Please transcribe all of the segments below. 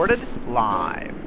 recorded live.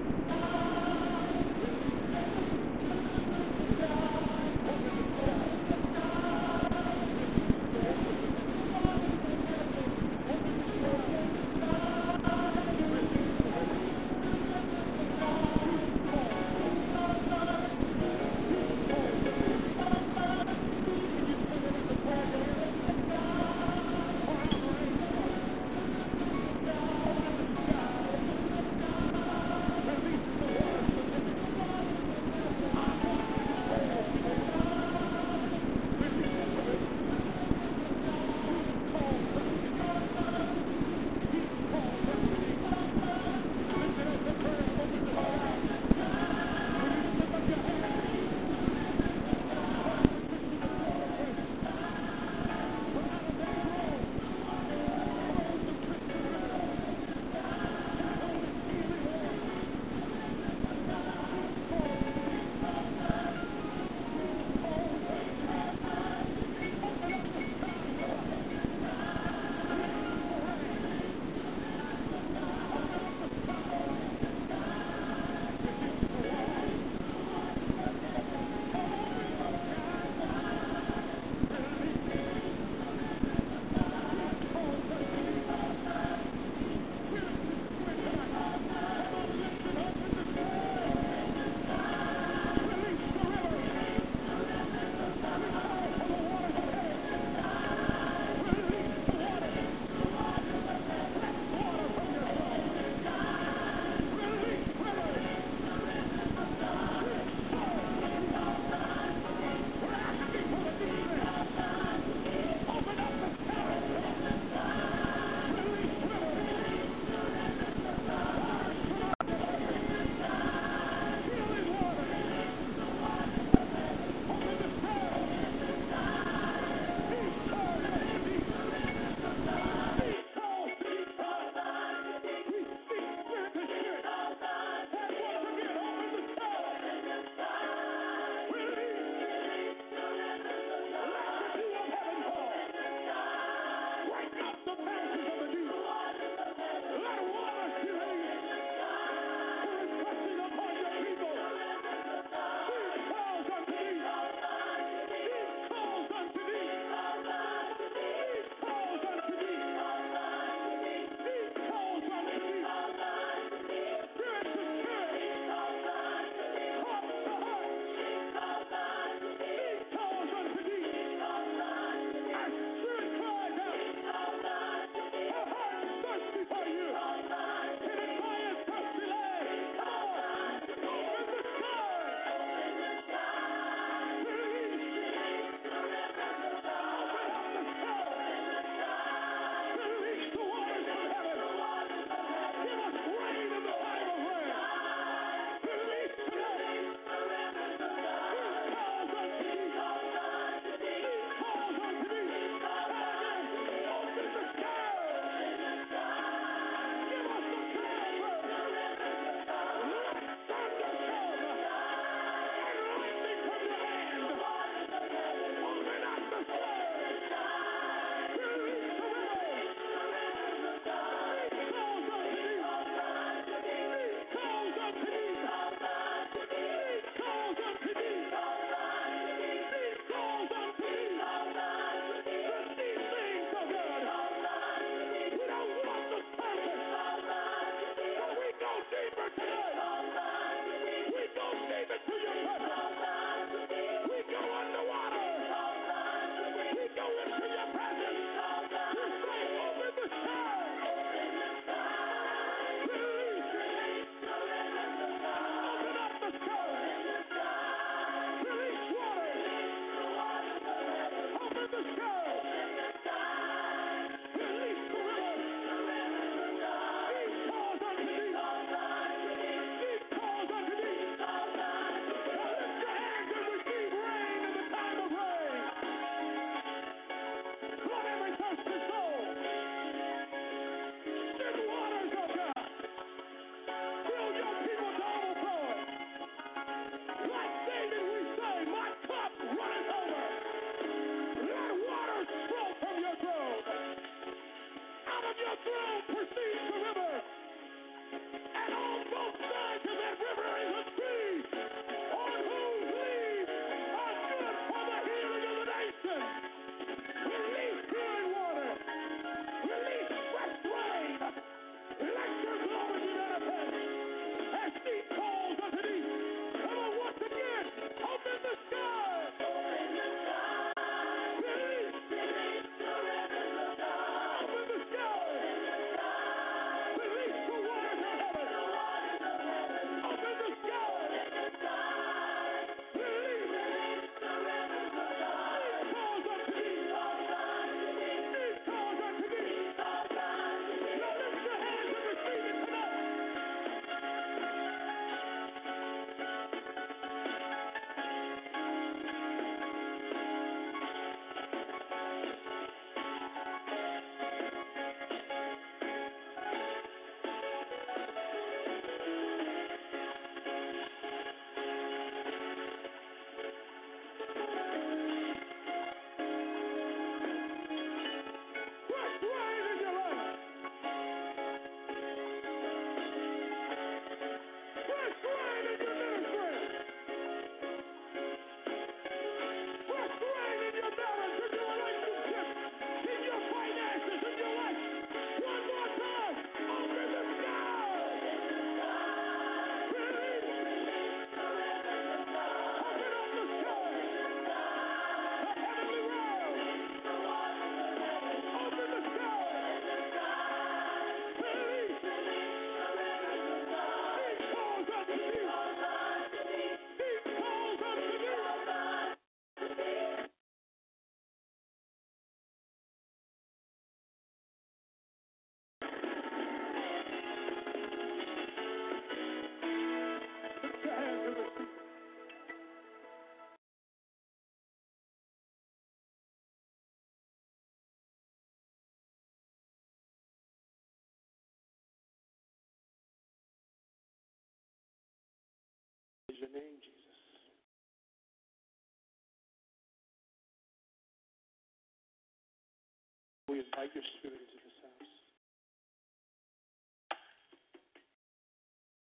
We invite your spirit into this house.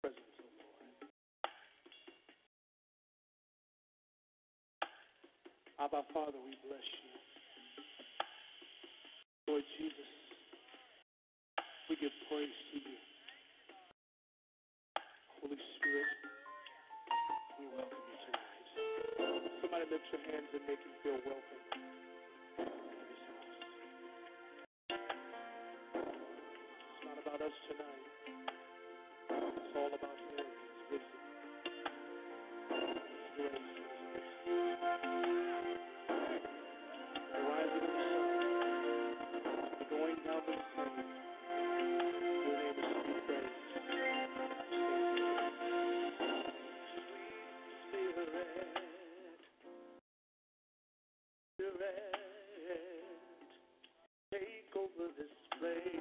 Presence, O Lord. Abba, Father, we bless you. Lord Jesus, we give praise to you. Holy Spirit, we welcome you tonight. Somebody lift your hands and make you feel welcome. place.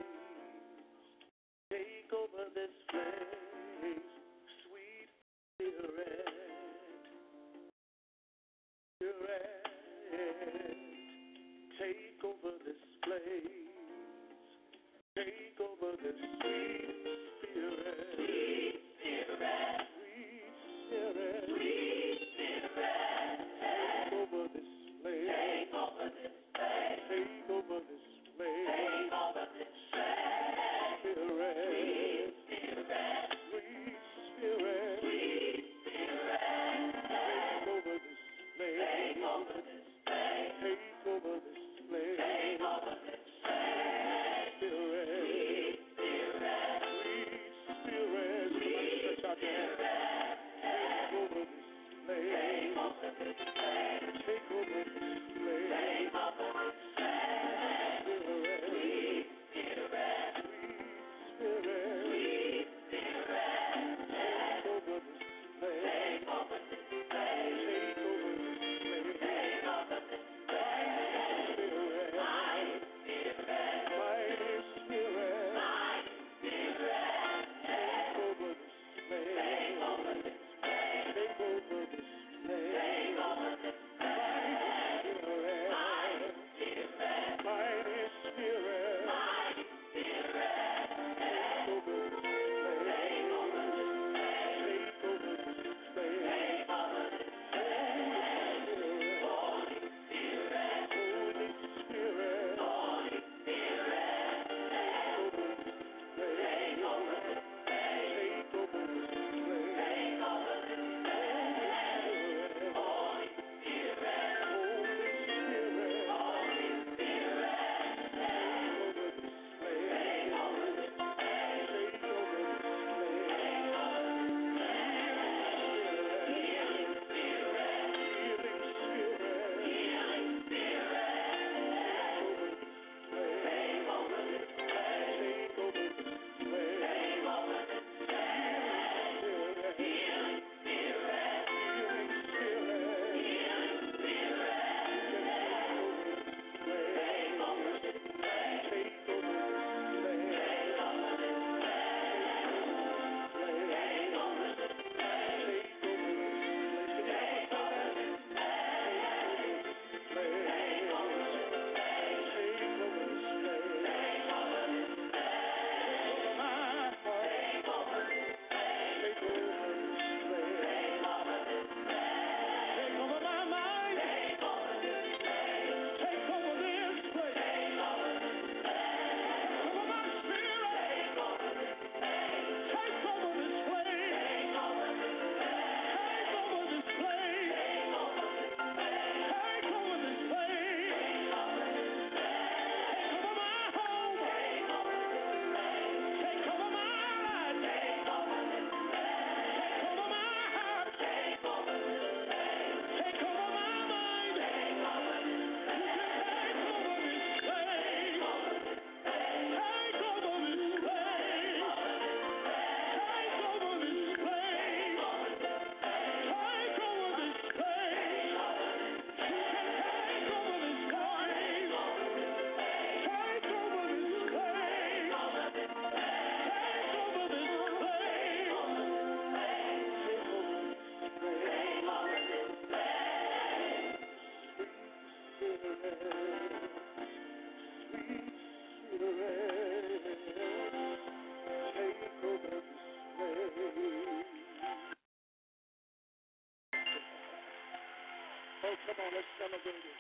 Come on, let's celebrate it.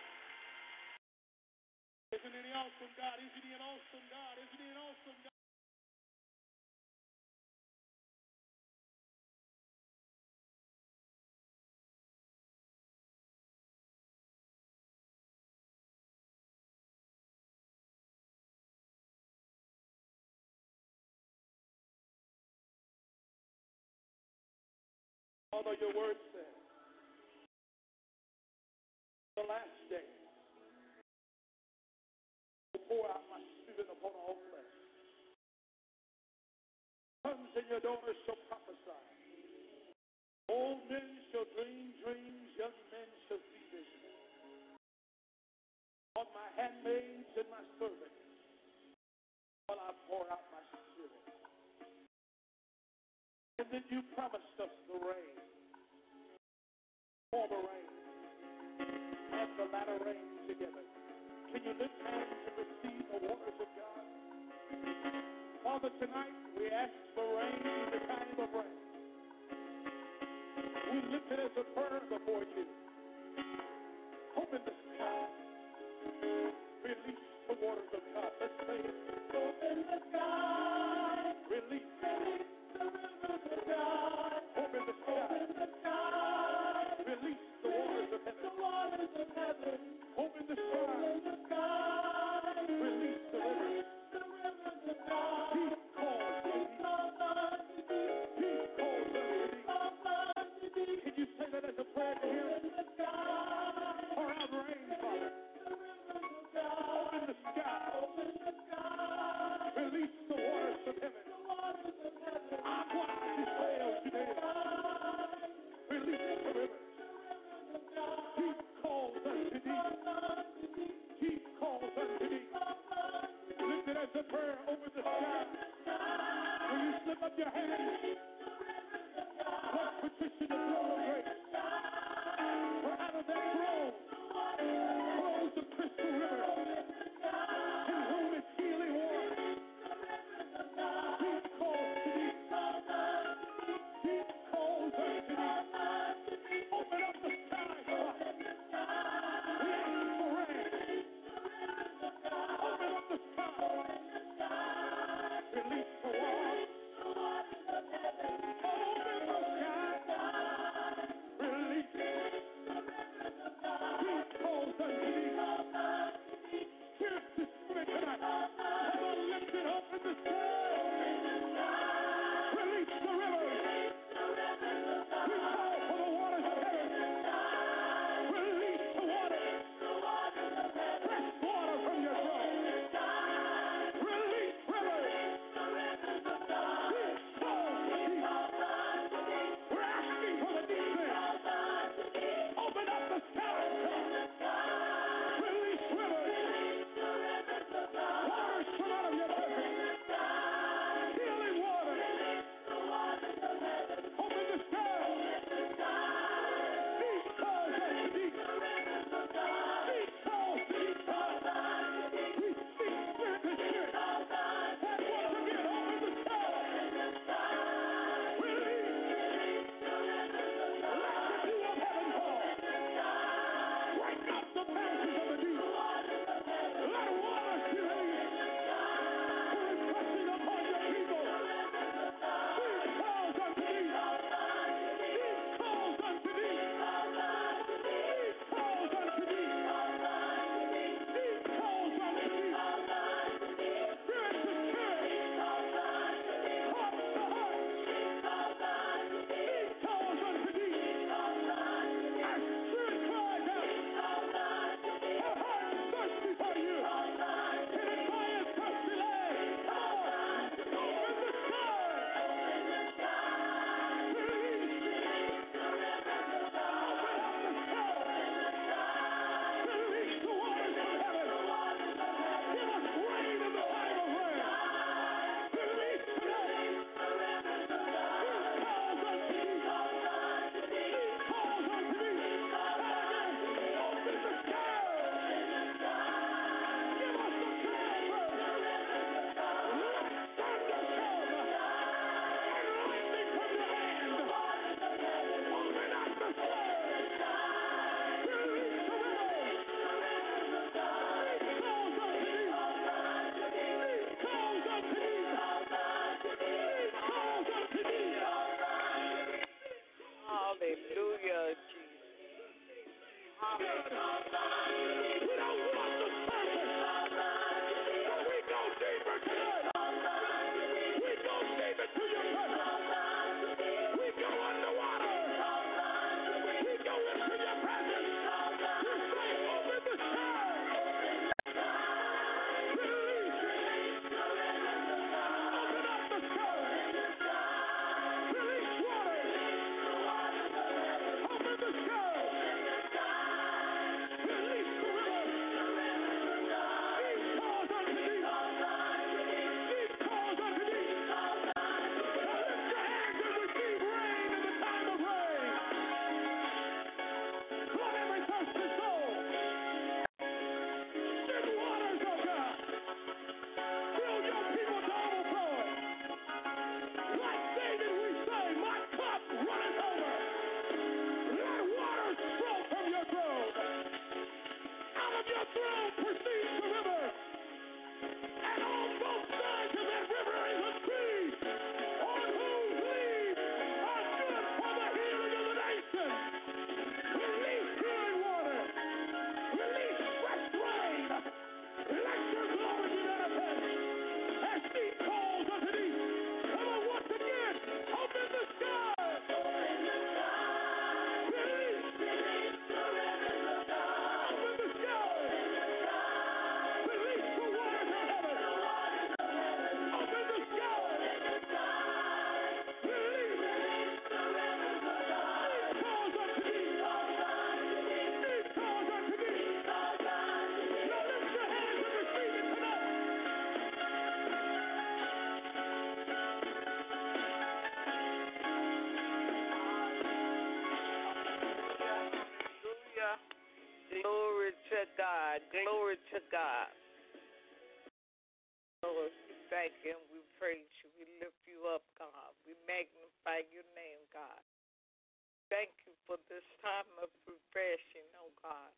Isn't he an awesome God? Isn't he an awesome God? Isn't he an awesome God? Although your word says, the last day, will pour out my spirit upon all flesh. Sons and your daughters shall prophesy. Old men shall dream dreams, young men shall see visions. On my handmaids and my servants, while I pour out my spirit. And then you promised us the rain, former rain, the latter rain together. Can you lift hands and receive the waters of God? Father, tonight we ask for rain in the time of rain. We lift it as a prayer before you. Open the sky. Release the waters of God. Let's say it. Open the sky. Release. Release the rivers of God. Waters of heaven. Open the sky. God. Lord, we thank you and we praise you. We lift you up, God. We magnify your name, God. Thank you for this time of refreshing, oh God.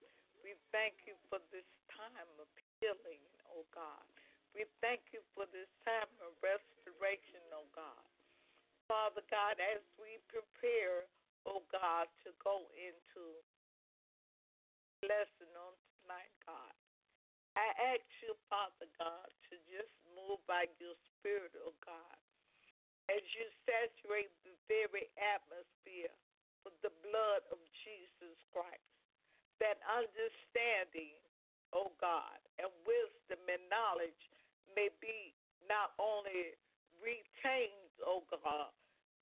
We thank you for this time of healing, oh God. We thank you for this time of restoration, oh God. Father God, as we prepare, oh God, to go into lesson on tonight, God. I ask you, Father God, to just move by your spirit, oh God, as you saturate the very atmosphere with the blood of Jesus Christ. That understanding, oh God, and wisdom and knowledge may be not only retained, oh God,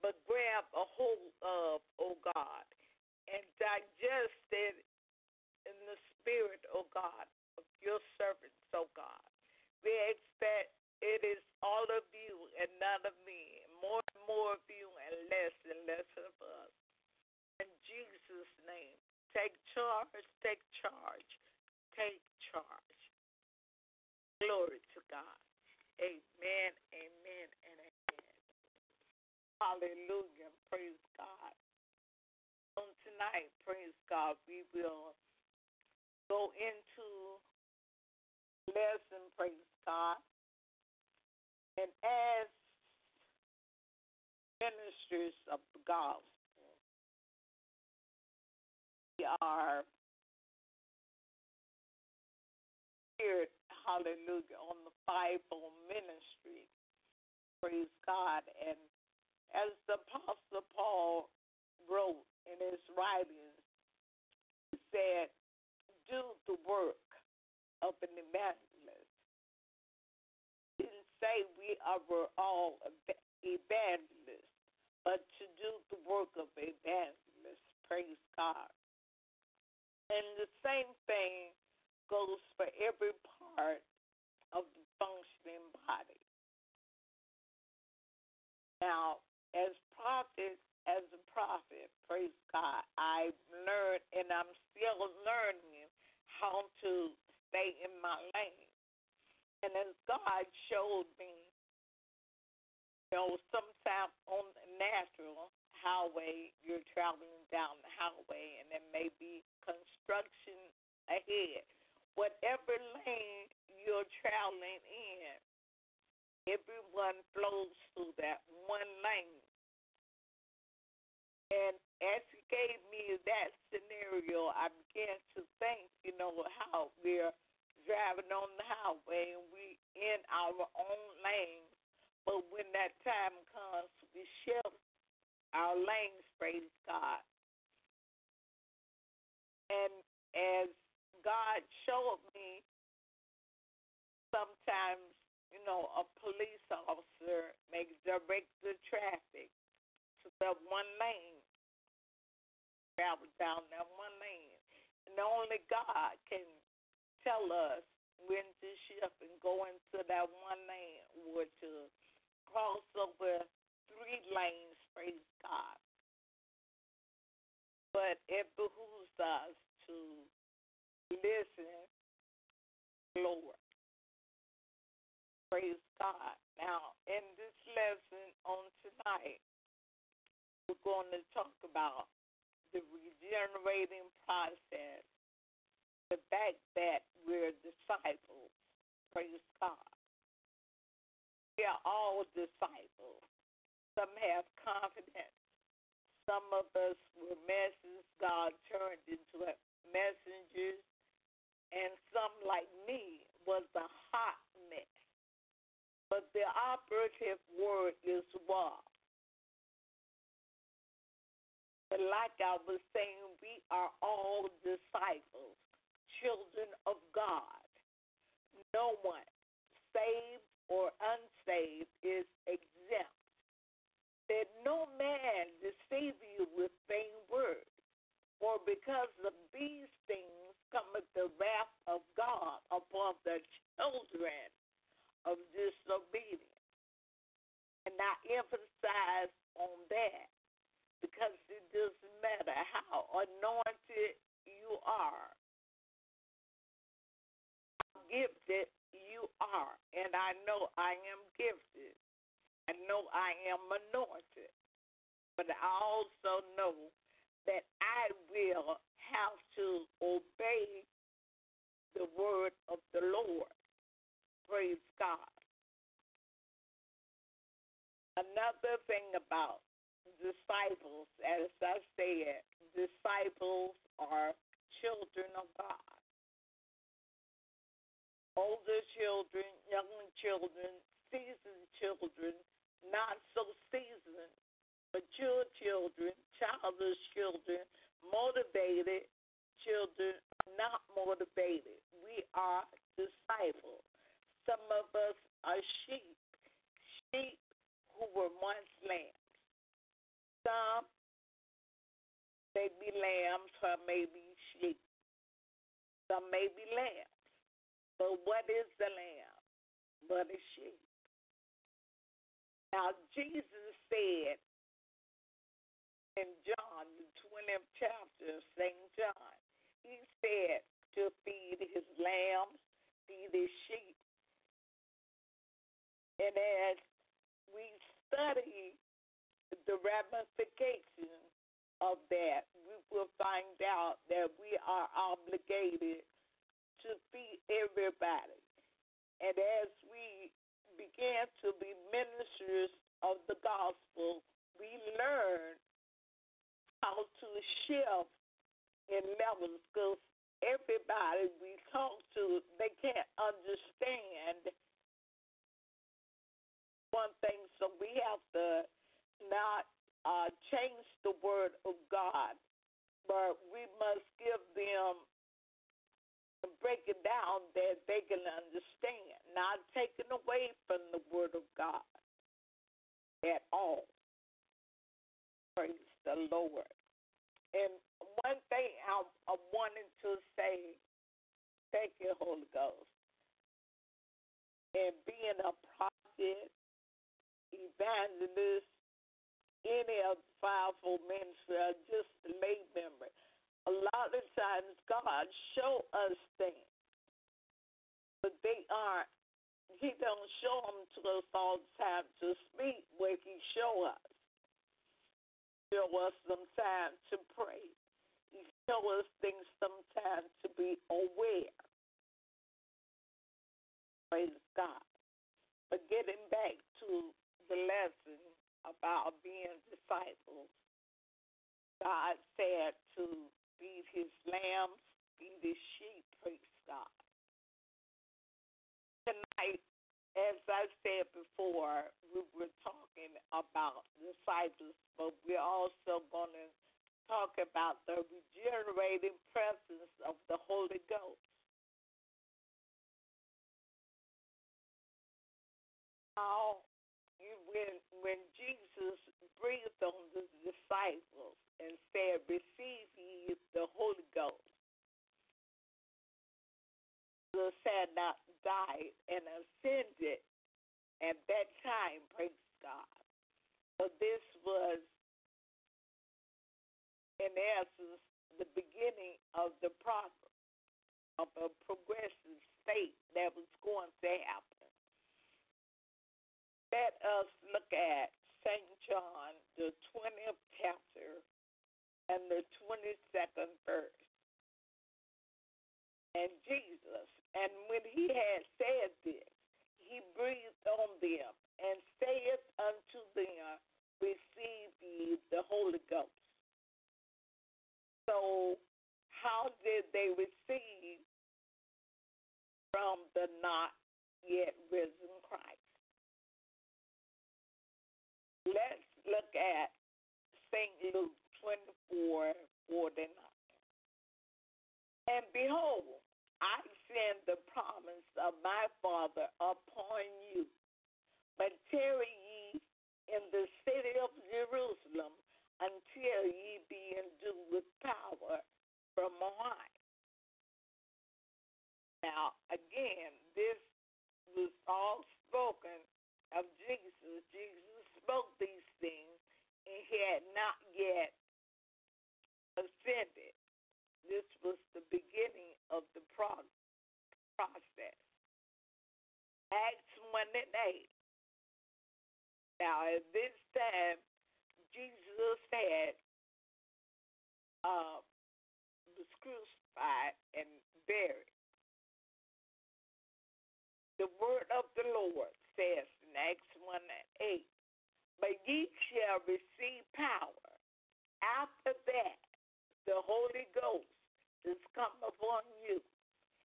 but grab a hold of, oh God, and digested in the spirit, oh God, of your servants, oh God. We expect it is all of you and none of me, more and more of you and less and less of us. In Jesus' name, take charge, take charge, take charge. Glory to God. Amen, amen, and amen. Hallelujah. Praise God. On tonight, praise God, we will go into lesson, praise God. And as ministers of the gospel, we are here, hallelujah, on the Bible ministry. Praise God. And as the Apostle Paul wrote in his writings, he said, do the work of an evangelist. Say we are all evangelists, but to do the work of evangelists. Praise God. And the same thing goes for every part of the functioning body. Now, as prophet, as a prophet, praise God, I learned and I'm still learning how to stay in my lane. And as God showed me, you know, sometimes on the natural highway, you're traveling down the highway and there may be construction ahead. Whatever lane you're traveling in, everyone flows through that one lane. And as he gave me that scenario, I began to think, you know, how we're driving on the highway and we in our own lane. But when that time comes, we shift our lanes, praise God. And as God showed me, sometimes, you know, a police officer may direct the traffic to the one lane, travel down that one lane. And only God can tell us when to shift and go into that one lane or to cross over three lanes, praise God. But it behooves us to listen, Lord. Praise God. Now, in this lesson on tonight, we're going to talk about the regenerating process, the fact that we're disciples. Praise God. We are all disciples. Some have confidence. Some of us were messengers God turned into messengers. And some, like me, was a hot mess. But the operative word is was. But like I was saying, we are all disciples, children of God. No one, saved or unsaved, is exempt. That no man deceive you with vain words, for because of these things cometh the wrath of God upon the children of disobedience. And I emphasize on that because it doesn't matter how anointed you are. Gifted you are, and I know I am gifted. I know I am anointed. But I also know that I will have to obey the word of the Lord. Praise God. Another thing about disciples, as I said, disciples are children of God. Older children, young children, seasoned children, not so seasoned, mature children, childish children, motivated children, not motivated. We are disciples. Some of us are sheep, sheep who were once lambs. Some may be lambs, some may be sheep. Some may be lambs. But what is the lamb? But a sheep. Now, Jesus said in John, the 20th chapter of St. John, he said to feed his lambs, feed his sheep. And as we study the ramifications of that, we will find out that we are obligated to feed everybody. And as we began to be ministers of the gospel, we learned how to shift in levels because everybody we talk to, they can't understand one thing, so we have to not uh, change the word of God, but we must give them break it down that they can understand, not taken away from the word of God at all. Praise the Lord. And one thing I, I wanted to say, thank you, Holy Ghost, and being a prophet evangelist, any of the fivefold ministry, just lay member. Of times God show us things, but they aren't. He don't show them to us all the time to speak where He show us. Show us sometimes to pray. He show us things sometimes to be aware. Praise God. But getting back to the lesson about being disciples, God said to feed his lambs, be his sheep, praise God. Tonight, as I said before, we were talking about disciples, but we're also going to talk about the regenerating presence of the Holy Ghost. How when when Jesus breathed on the disciples and said, "Receive ye the Holy Ghost," Jesus had not died and ascended at that time. Praise God. So this was, in essence, the beginning of the process of a progressive state that was going to happen let us look at St. John, the 20th chapter, and the 22nd verse. And Jesus, and when he had said this, he breathed on them and saith unto them, Receive ye the Holy Ghost. So, how did they receive from the not yet risen Christ? At St. Luke 24 49. And behold, I send the promise of my Father upon you, but tarry ye in the city of Jerusalem until ye be endued with power from on high. Now, again, this was all spoken of Jesus. Jesus spoke these things, and he had not yet ascended. This was the beginning of the process. Acts 1 and 8. Now, at this time, Jesus had uh, was crucified and buried. The word of the Lord says in Acts 1 and 8, But ye shall receive power. After that, the Holy Ghost is come upon you,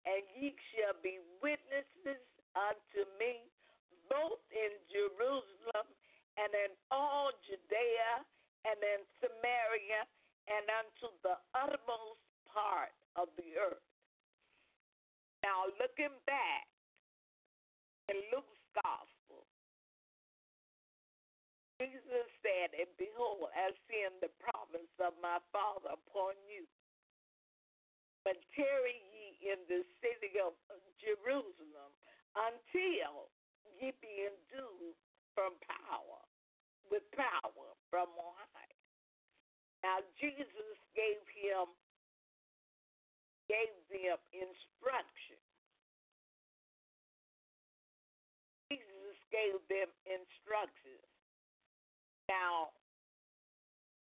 and ye shall be witnesses unto me both in Jerusalem and in all Judea and in Samaria and unto the uttermost part of the earth. Now, looking back in Luke's gospel, Jesus said, And behold, I send the promise of my Father upon you. But tarry ye in the city of Jerusalem until ye be endued from power, with power from on high. Now Jesus gave him gave them instruction. Jesus gave them instructions. Now,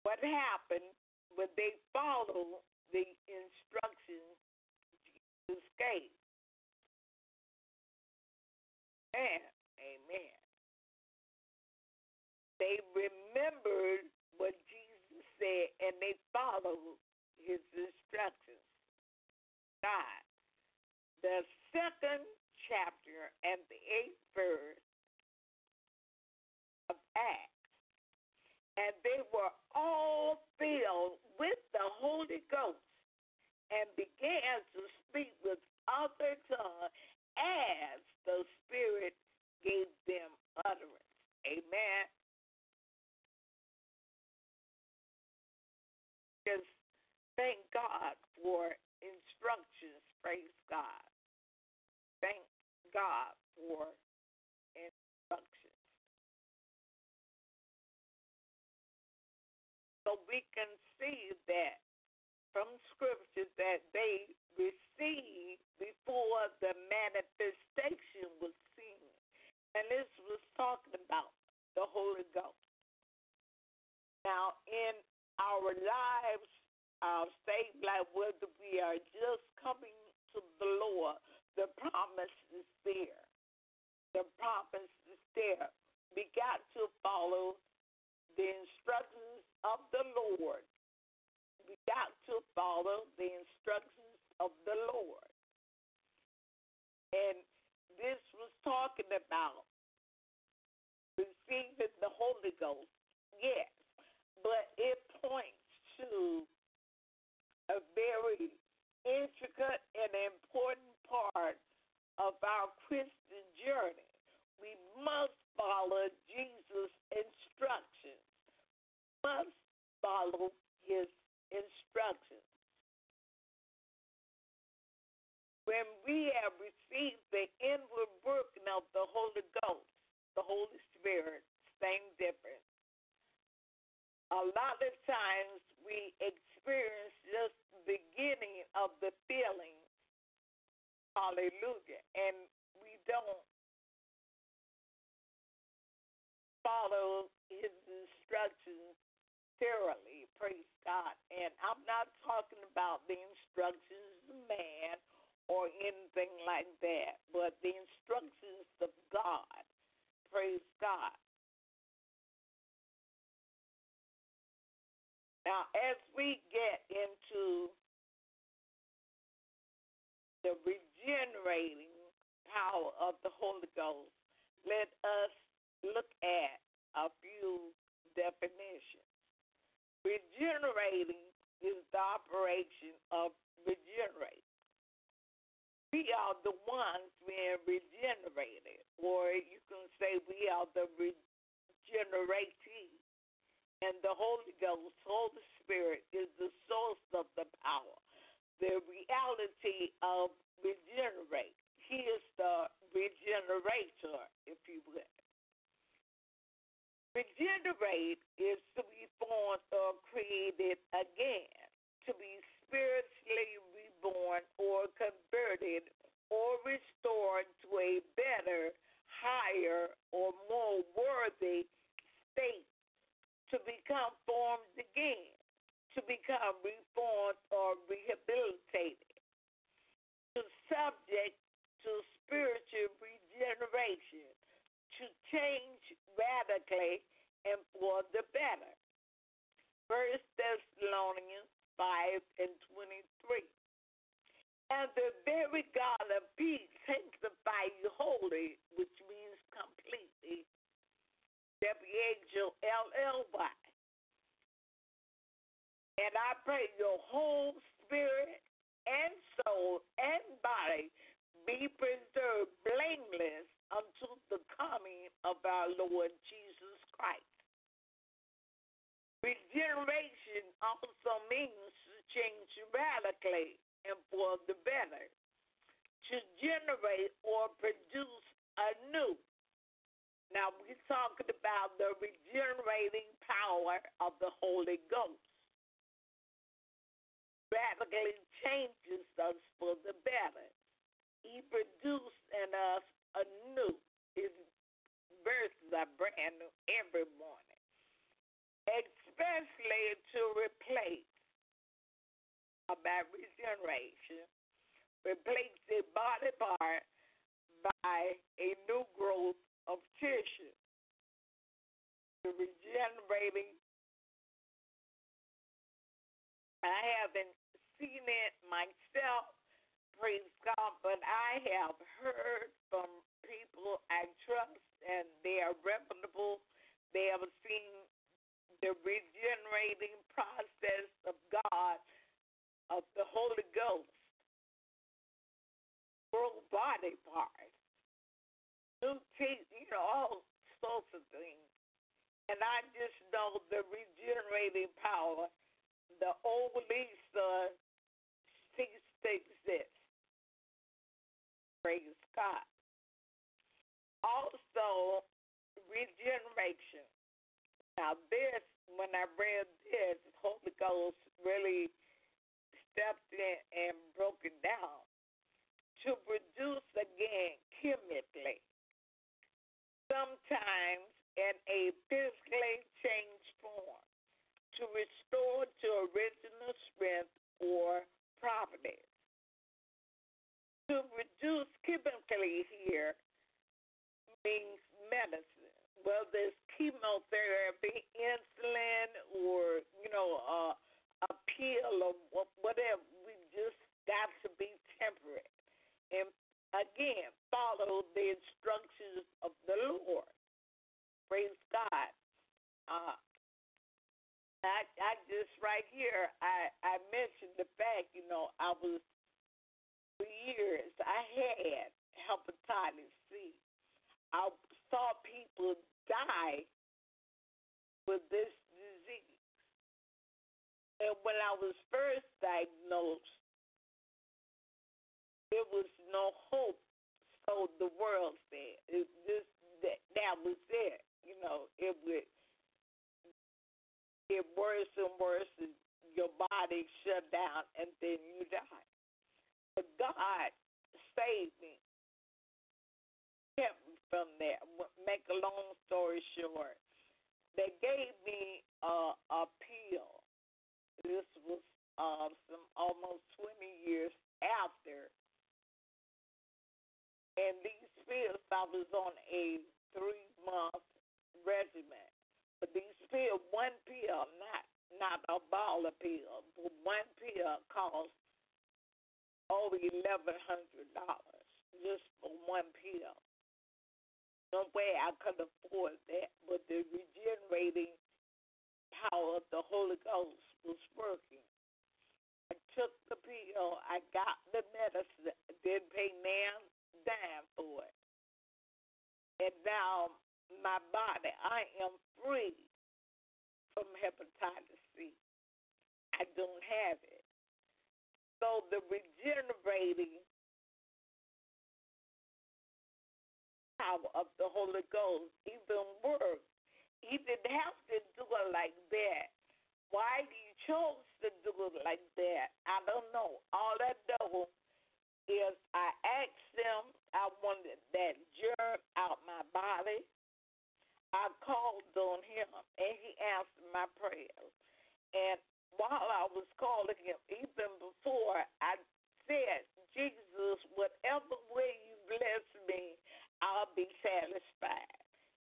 what happened when they followed the instructions Jesus gave? Amen. Amen. They remembered what Jesus said and they followed his instructions. God. The second chapter and the eighth verse of Acts. And they were all filled with the Holy Ghost and began to speak with other tongues as the Spirit gave them utterance. Amen. Just thank God for instructions. Praise God. Thank God for instructions. So we can see that from scripture that they received before the manifestation was seen. And this was talking about the Holy Ghost. Now, in our lives, our state life, whether we are just coming to the Lord, the promise is there. The promise is there. We got to follow the instructions of the Lord. We got to follow the instructions of the Lord. And this was talking about receiving the Holy Ghost, yes, but it points to a very intricate and important part of our Christian journey. We must follow Jesus' instructions, must follow his instructions. When we have received the inward working of the Holy Ghost, the Holy Spirit, same difference. A lot of times we experience just the beginning of the feeling. Hallelujah. And we don't follow his instructions thoroughly. Praise God. And I'm not talking about the instructions of man or anything like that, but the instructions of God. Praise God. Now, as we get into the regenerating power of the Holy Ghost, let us look at a few definitions. Regenerating is the operation of regenerate. We are the ones being regenerated, or you can say we are the regeneratee. And the Holy Ghost, Holy Spirit, is the source of the power, the reality of regenerate. He is the regenerator, if you will. Regenerate is to be born or created again, to be spiritually reborn or converted or restored to a better, higher, or more worthy state to become formed again, to become reformed or rehabilitated, to subject to spiritual regeneration, to change radically and for the better. First Thessalonians 5 and 23. And the very God of peace sanctify you wholly, which means completely. W-H-O-L-L-Y. And I pray your whole spirit and soul and body be preserved blameless unto the coming of our Lord Jesus Christ. Regeneration also means to change radically and for the better, to generate or produce anew. Now, we're talking about the regenerating power of the Holy Ghost. Radically changes us for the better. He produced in us anew. His verses are brand new every morning, especially to replace about regeneration, replace a body part by a new growth of tissue. The regenerating. I haven't seen it myself, praise God, but I have heard from people I trust and they are reputable. They have seen the regenerating process of God, of the Holy Ghost, grow body parts, new teeth, you know, all sorts of things. And I just know the regenerating power, the old Lisa ceased to exist. Praise God. Also, regeneration. Now, this, when I read this, Holy Ghost really stepped in and broke it down. To produce again chemically, sometimes in a physically changed form, to restore to original strength or properties. To reduce chemically here means medicine, Well, there's chemotherapy, insulin, or you know, uh, a pill or whatever. We just got to be temperate and again follow the instructions of the Lord. Praise God. Uh, I, I just right here, I, I mentioned the fact, you know, I was for years I had hepatitis C. I saw people die with this disease. And when I was first diagnosed, there was no hope, so the world said. It just that that was it. You know, it would get worse and worse, and your body shut down, and then you die. But God saved me, kept me from that. Make a long story short, they gave me a, pill. This was um, some almost 20 years after. And these pills, I was on a three month regimen. But these pills, one pill, not not a ball of pills, but one pill cost over eleven hundred dollars just for one pill. No way I could afford that, but the regenerating power of the Holy Ghost was working. I took the pill, I got the medicine, didn't pay man dime for it. And now my body, I am free from hepatitis C. I don't have it. So the regenerating power of the Holy Ghost even works. He didn't have to do it like that. Why he chose to do it like that, I don't know. All I know is I asked him, I wanted that germ out my body. I called on him and he answered my prayers. And while I was calling him, even before I said, Jesus, whatever way you bless me, I'll be satisfied.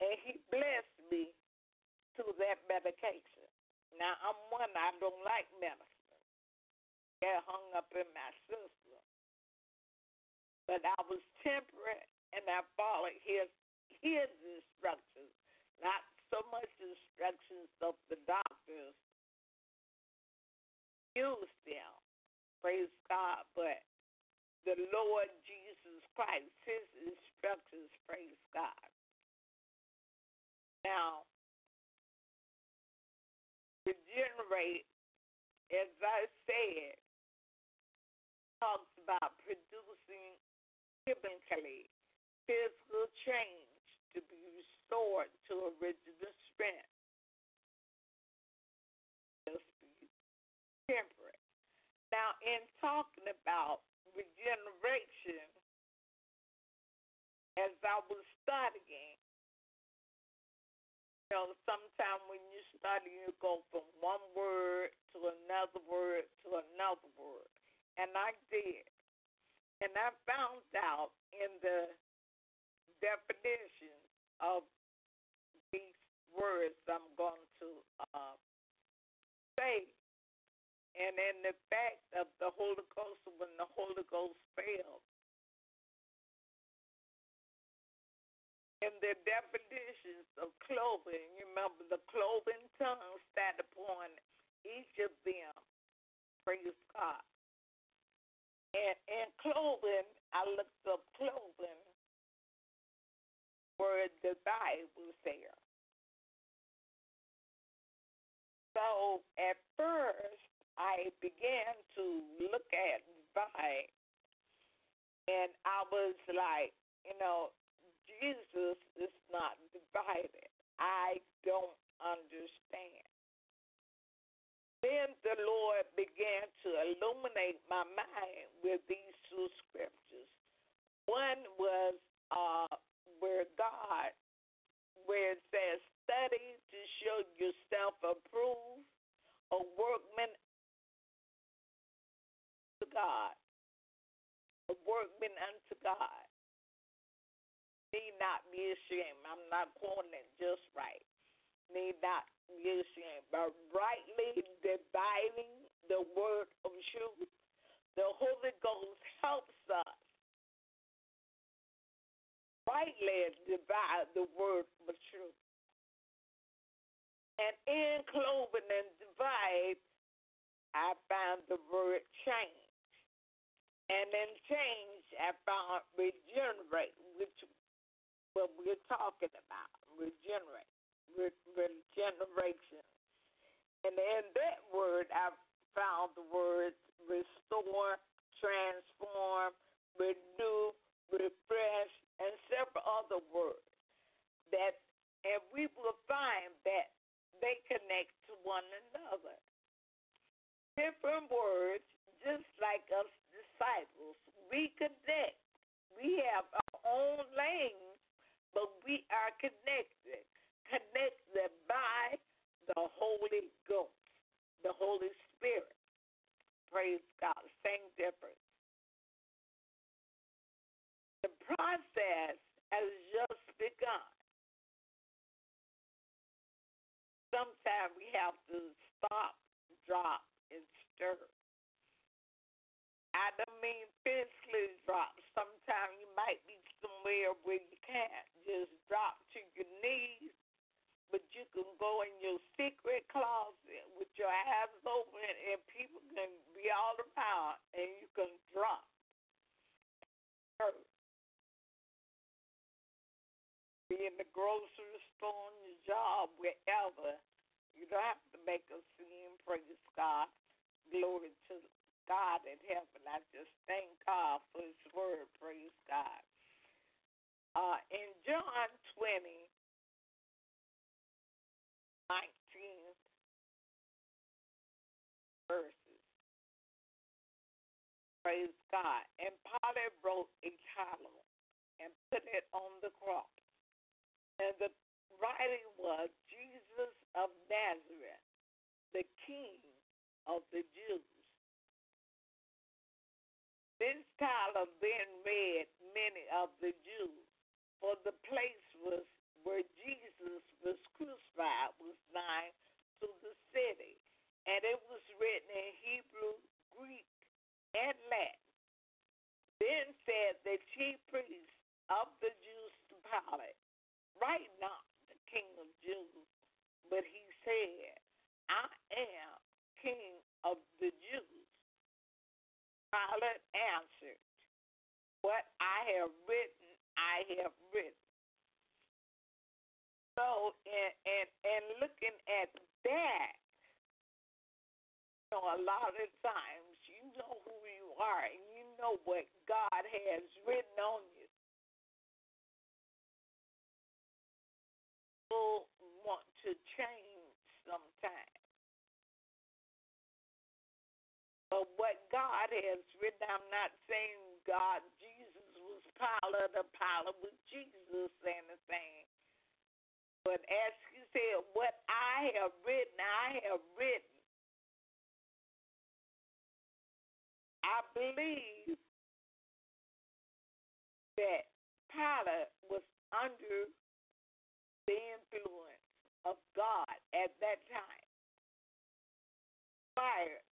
And he blessed me through that medication. Now I'm one I don't like medicine. Get hung up in my system. But I was temperate and I followed his his instructions, not so much instructions of the doctors. Use them, praise God, but the Lord Jesus Christ, his instructions, praise God. Now, regenerate, as I said, talks about producing chemically physical change to be restored to original in talking about regeneration, as I was studying, you know, sometimes when you study, you go from one word to another word to another word. And I did. And I found out in the definition of these words I'm going to uh, say, and in the fact of the Holy Ghost, when the Holy Ghost fell, in the definitions of cloven, remember the cloven tongue sat upon each of them. Praise God. And in cloven, I looked up cloven where the Bible there. So at first, I began to look at Bible, and I was like, you know, Jesus is not divided. I don't understand. Then the Lord began to illuminate my mind with these two scriptures. One was uh, where God, where it says, study to show yourself approved, a workman God, a workman unto God need not be ashamed. I'm not quoting it just right. Need not be ashamed, but rightly dividing the word of truth. The Holy Ghost helps us rightly divide the word of truth. And in cloven and divide, I found the word change. And then change, I found regenerate, which what we're talking about, regenerate, regeneration. And in that word, I found the words restore, transform, renew, refresh, and several other words that, and we will find that they connect to one another. Different words, just like us disciples, we connect. We have our own language but we are connected, connected by the Holy Ghost, the Holy Spirit. Praise God. Same difference. The process has just begun. Sometimes we have to stop, drop, and stir. I don't mean physically drop. Sometimes you might be somewhere where you can't just drop to your knees, but you can go in your secret closet with your eyes open and people can be all around and you can drop. Be in the grocery store, on your job, wherever. You don't have to make a scene, praise God. Glory to God in heaven. I just thank God for His word. Praise God. Uh, in John 20, 19 verses, Praise God. And Pilate wrote a title and put it on the cross. And the writing was Jesus of Nazareth, the King of the Jews. This title then read many of the Jews, for the place was where Jesus was crucified was nigh to the city, and it was written in Hebrew, Greek, and Latin. Then said the chief priest of the Jews to Pilate, Write not the King of Jews, but he said, I am King of the Jews. Pilate answered, What I have written, I have written. So, and, and, and looking at that, you know, a lot of times you know who you are and you know what God has written on you. People want to change sometimes. But what God has written, I'm not saying God, Jesus was Pilate, the Pilate was Jesus and the thing. But as he said, what I have written, I have written. I believe that Pilate was under the influence of God at that time.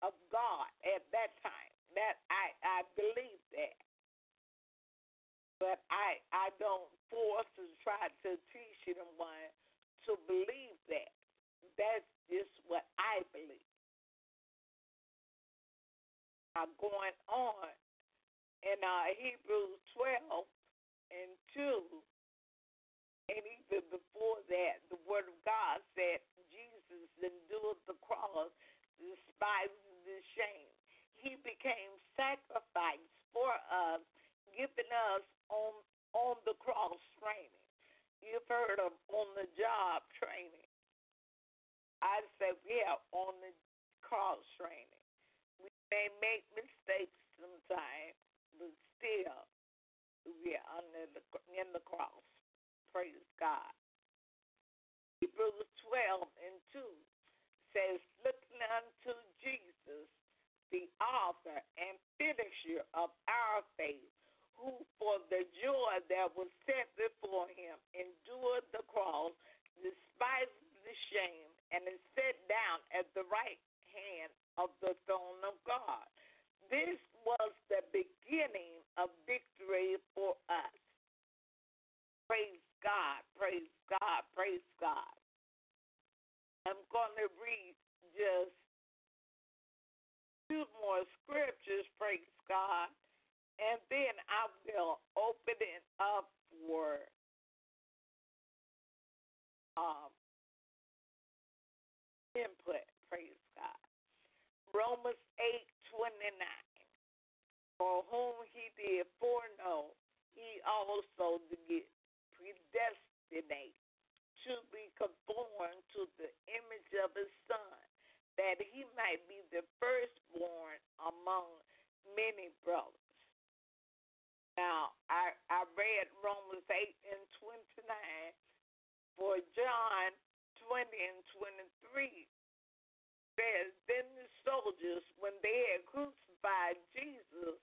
Of God at that time. That I, I believe that. But I I don't force to try to teach anyone to believe that. That's just what I believe. Now going on in uh, Hebrews 12 and 2, and even before that, the Word of God said Jesus endured the cross, despising the shame. He became sacrifice for us, giving us on on the cross training. You've heard of on the job training. I say, yeah, on the cross training. We may make mistakes sometimes, but still, we're under the in the cross. Praise God. Hebrews 12 and 2 says, Looking unto Jesus, the author and finisher of our faith, who for the joy that was set before him endured the cross, despised the shame, and is set down at the right hand of the throne of God. This was the beginning of victory for us. Praise God, praise God, praise God. I'm going to read just two more scriptures, praise God, and then I will open it up for um, input. Praise God. Romans eight twenty nine. For whom he did foreknow, he also did predestinate to be conformed to the image of his son, that he might be the firstborn among many brothers. Now, I, I read Romans 8 and 29, for John 20 and 23 says, Then the soldiers, when they had crucified Jesus,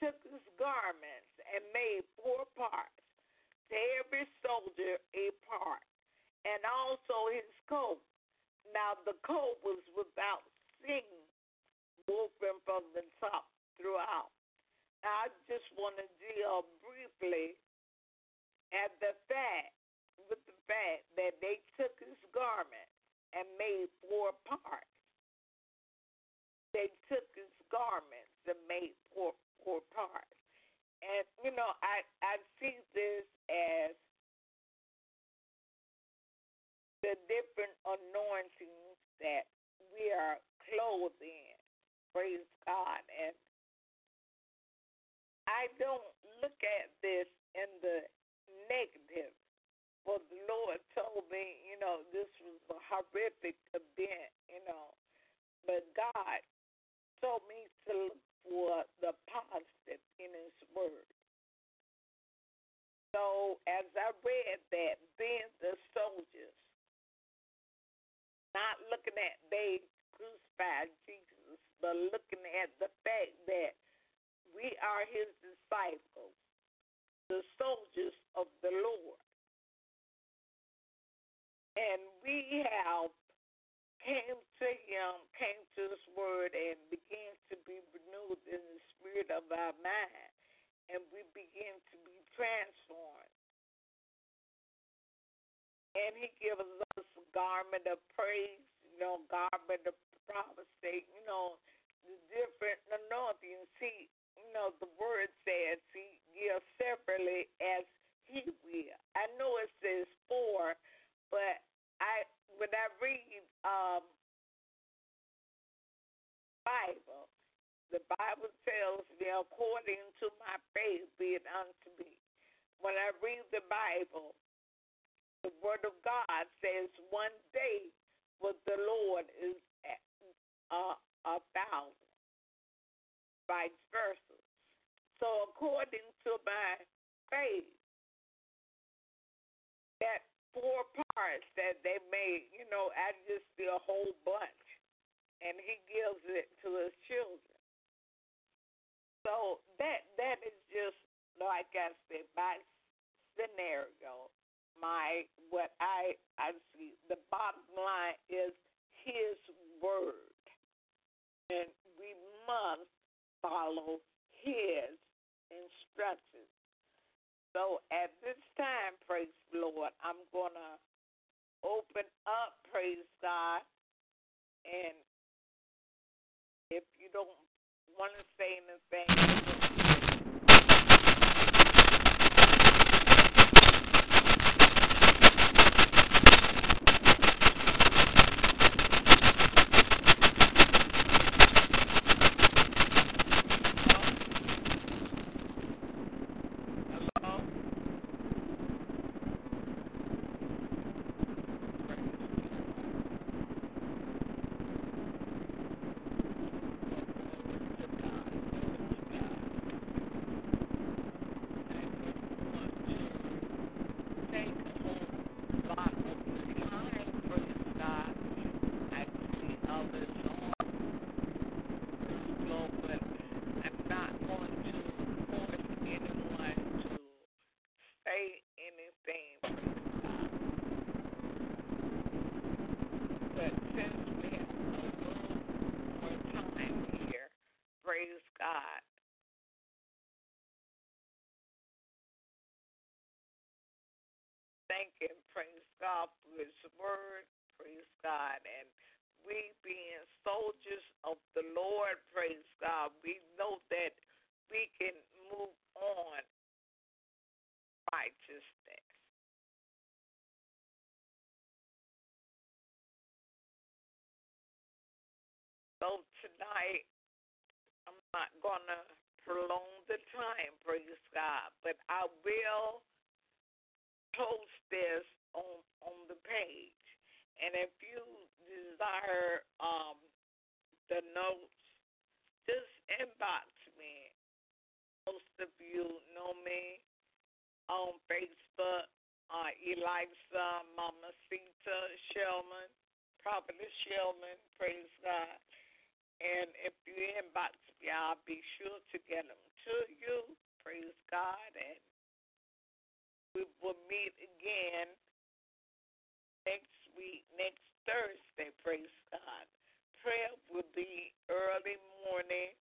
took his garments and made four parts, to every soldier a part, and also his coat. Now the coat was without seam, woven from the top throughout. I just want to deal briefly at the fact, with the fact that they took his garment and made four parts. They took his garments and made four, four parts. And, you know, I, I see this as the different anointings that we are clothed in. Praise God. And I don't look at this in the negative. Well, the Lord told me, you know, this was a horrific event, you know, but God told me to look for the positive in His Word. So as I read that, then the soldiers, not looking at they crucified Jesus, but looking at the fact that we are His disciples, the soldiers of the Lord, and we have came to him, came to his word, and began to be renewed in the spirit of our mind, and we begin to be transformed. And he gives us garment of praise, you know, garment of prophecy, you know, the different anointings. He, you know, the word says he gives separately as he will. I know it says four, but I when I read um, Bible, the Bible tells me, according to my faith, be it unto me. When I read the Bible, the Word of God says, one day with the Lord is uh, a thousand, vice versa. So, according to my faith, that four parts that they made, you know, I just see a whole bunch. And he gives it to his children. So that that is just like I said, my scenario, my what I I see. The bottom line is his word. And we must follow his instructions. So at this time, praise the Lord, I'm to open up, praise God. And if you don't want to say anything, Hello? Say anything, but since we have a little more time here, praise God. Thank and praise God for His word, praise God, and we being soldiers of the Lord, praise God, we know that we can move on righteousness. So tonight, I'm not gonna prolong the time, praise God, but I will post this on on the page. And if you desire um the notes, just inbox me. Most of you know me on Facebook, uh Elisa Mama Sita Shellman, Prophetess Shellman, praise God. And if you inbox me, I'll be sure to get them to you. Praise God. And we will meet again next week, next Thursday. Praise God. Prayer will be early morning,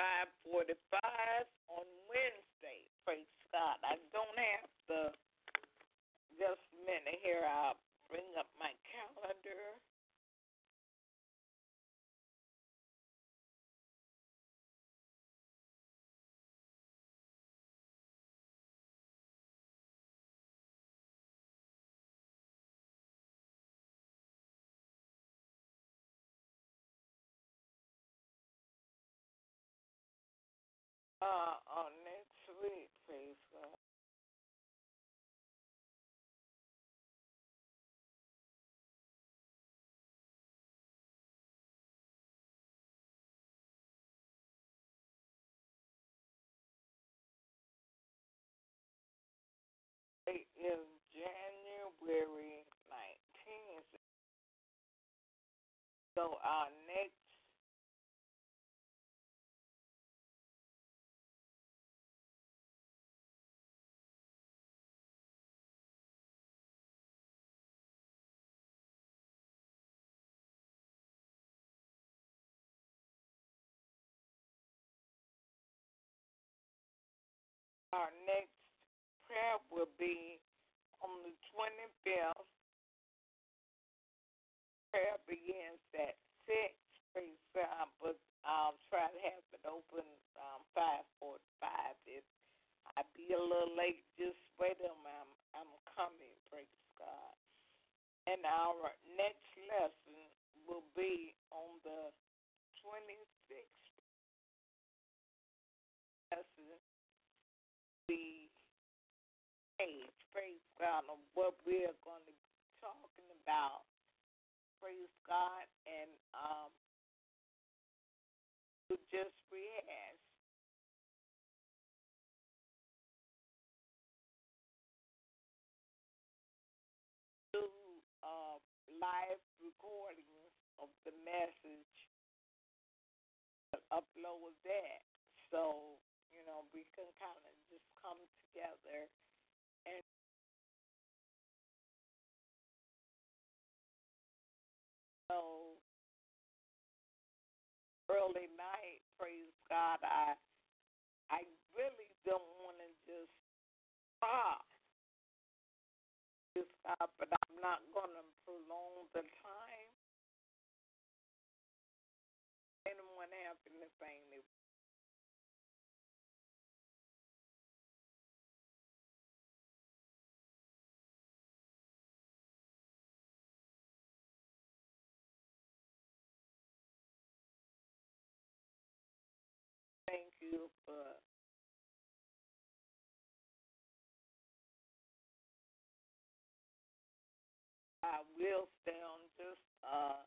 5:45 on Wednesday. Praise God. I don't have the just a minute here. I'll bring up my calendar. uh, on next week, please, God. It is January 19th. So our next our next prayer will be on the 25th. Prayer begins at 6. Praise God, but I'll try to have it open um, 5.45. If I be a little late, just wait a minute. I'm, I'm coming, praise God. And our next lesson will be on the 26th lesson, the page, praise God, of what we're going to be talking about. Praise God. And um, we just rehash. Do uh, live recordings of the message, upload that. So, know, we can kind of just come together and so early night, praise God, I I really don't want to just stop this God, but I'm not going to prolong the time. Anyone have anything they I will stay on just uh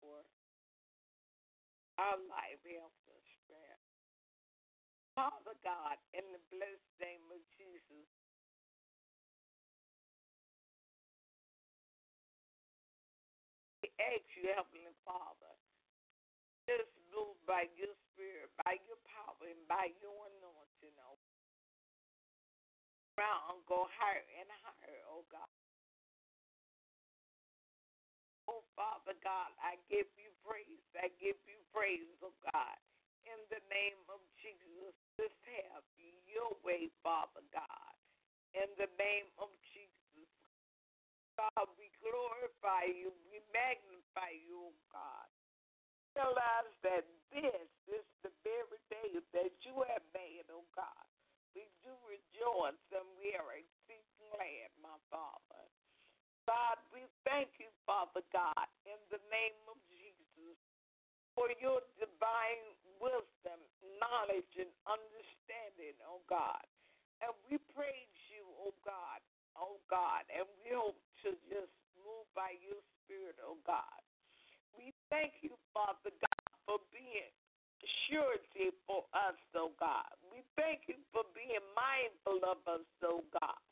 for our life, health, and Father God, in the blessed name of Jesus, we ask you, Heavenly Father, just move by your spirit, by your power, and by your anointing, oh Around, go higher and higher, oh God. Oh Father God, I give you praise. I give you praise, oh God. In the name of Jesus, just have your way, Father God. In the name of Jesus, God, we glorify you. We magnify you, oh God. Realize that this is the very day that you have made, oh God. We do rejoice and we are exceeding glad, my Father. God, we thank you, Father God, in the name of Jesus, for your divine wisdom, knowledge, and understanding, oh God. And we praise you, oh God, oh God, and we hope to just move by your spirit, oh God. We thank you, Father God, for being surety for us, oh God. We thank you for being mindful of us, oh God.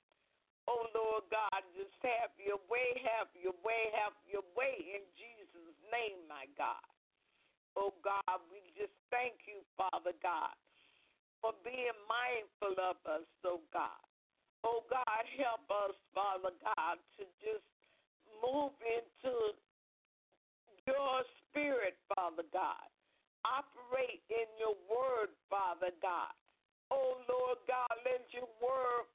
Oh Lord God, just have your way, have your way, have your way in Jesus' name, my God. Oh God, we just thank you, Father God, for being mindful of us, oh God. Oh God, help us, Father God, to just move into your spirit, Father God. Operate in your word, Father God. Oh Lord God, let your word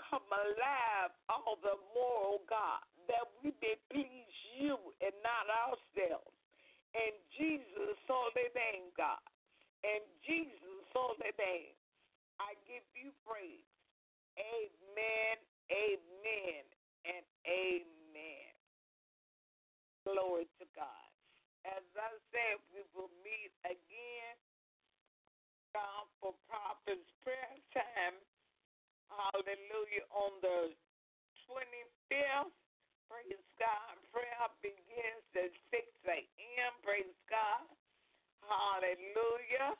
come alive all the more, oh God, that we may please you and not ourselves. In Jesus' holy name, God. And Jesus' holy name, I give you praise. Amen, amen, and amen. Glory to God. As I said, we will meet again uh, for Prophet's prayer time. Hallelujah. hallelujah, on the 25th. Praise God. Prayer begins at 6 a.m. Praise God. Hallelujah.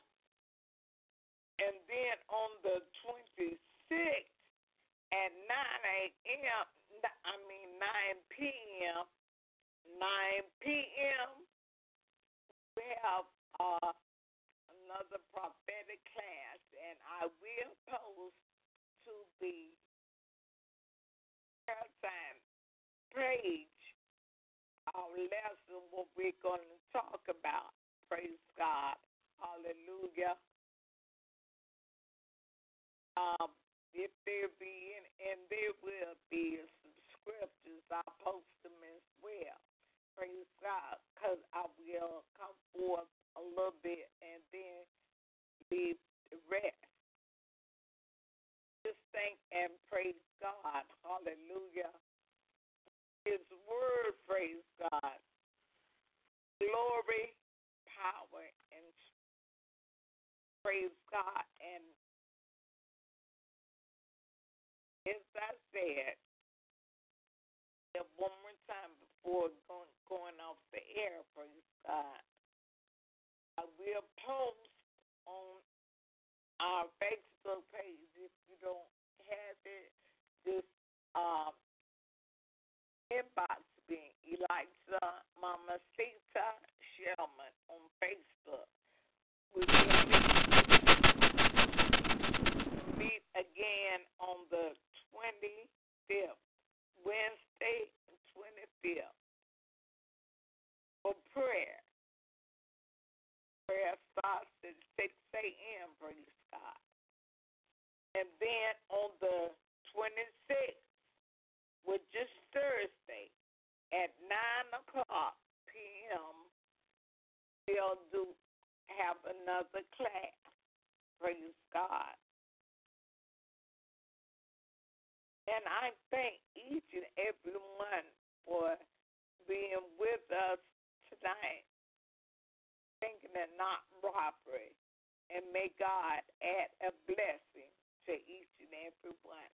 And then on the 26th at 9 a.m., I mean 9 p.m., 9 p.m., we have uh, another prophetic class, and I will post to the prayer time page our lesson, what we're going to talk about. Praise God. Hallelujah. Um, if there be, and, and there will be some scriptures, I'll post them as well. Praise God. Because I will come forth a little bit and then leave the rest. Just thank and praise God. Hallelujah. His word, praise God. Glory, power, and praise God. And as I said, one more time before going, going off the air, praise God, I will post on our Facebook page. If you don't have it, just um, inbox me, Eliza Mama Sita Sherman on Facebook. We will meet again on the 25th, Wednesday, 25th, for prayer. Prayer starts at 6 a.m., praise God. And then on the 26th, which is Thursday, at 9 o'clock p.m., we'll do have another class. Praise God. And I thank each and every one for being with us tonight, thinking it not robbery. And may God add a blessing to each and every one.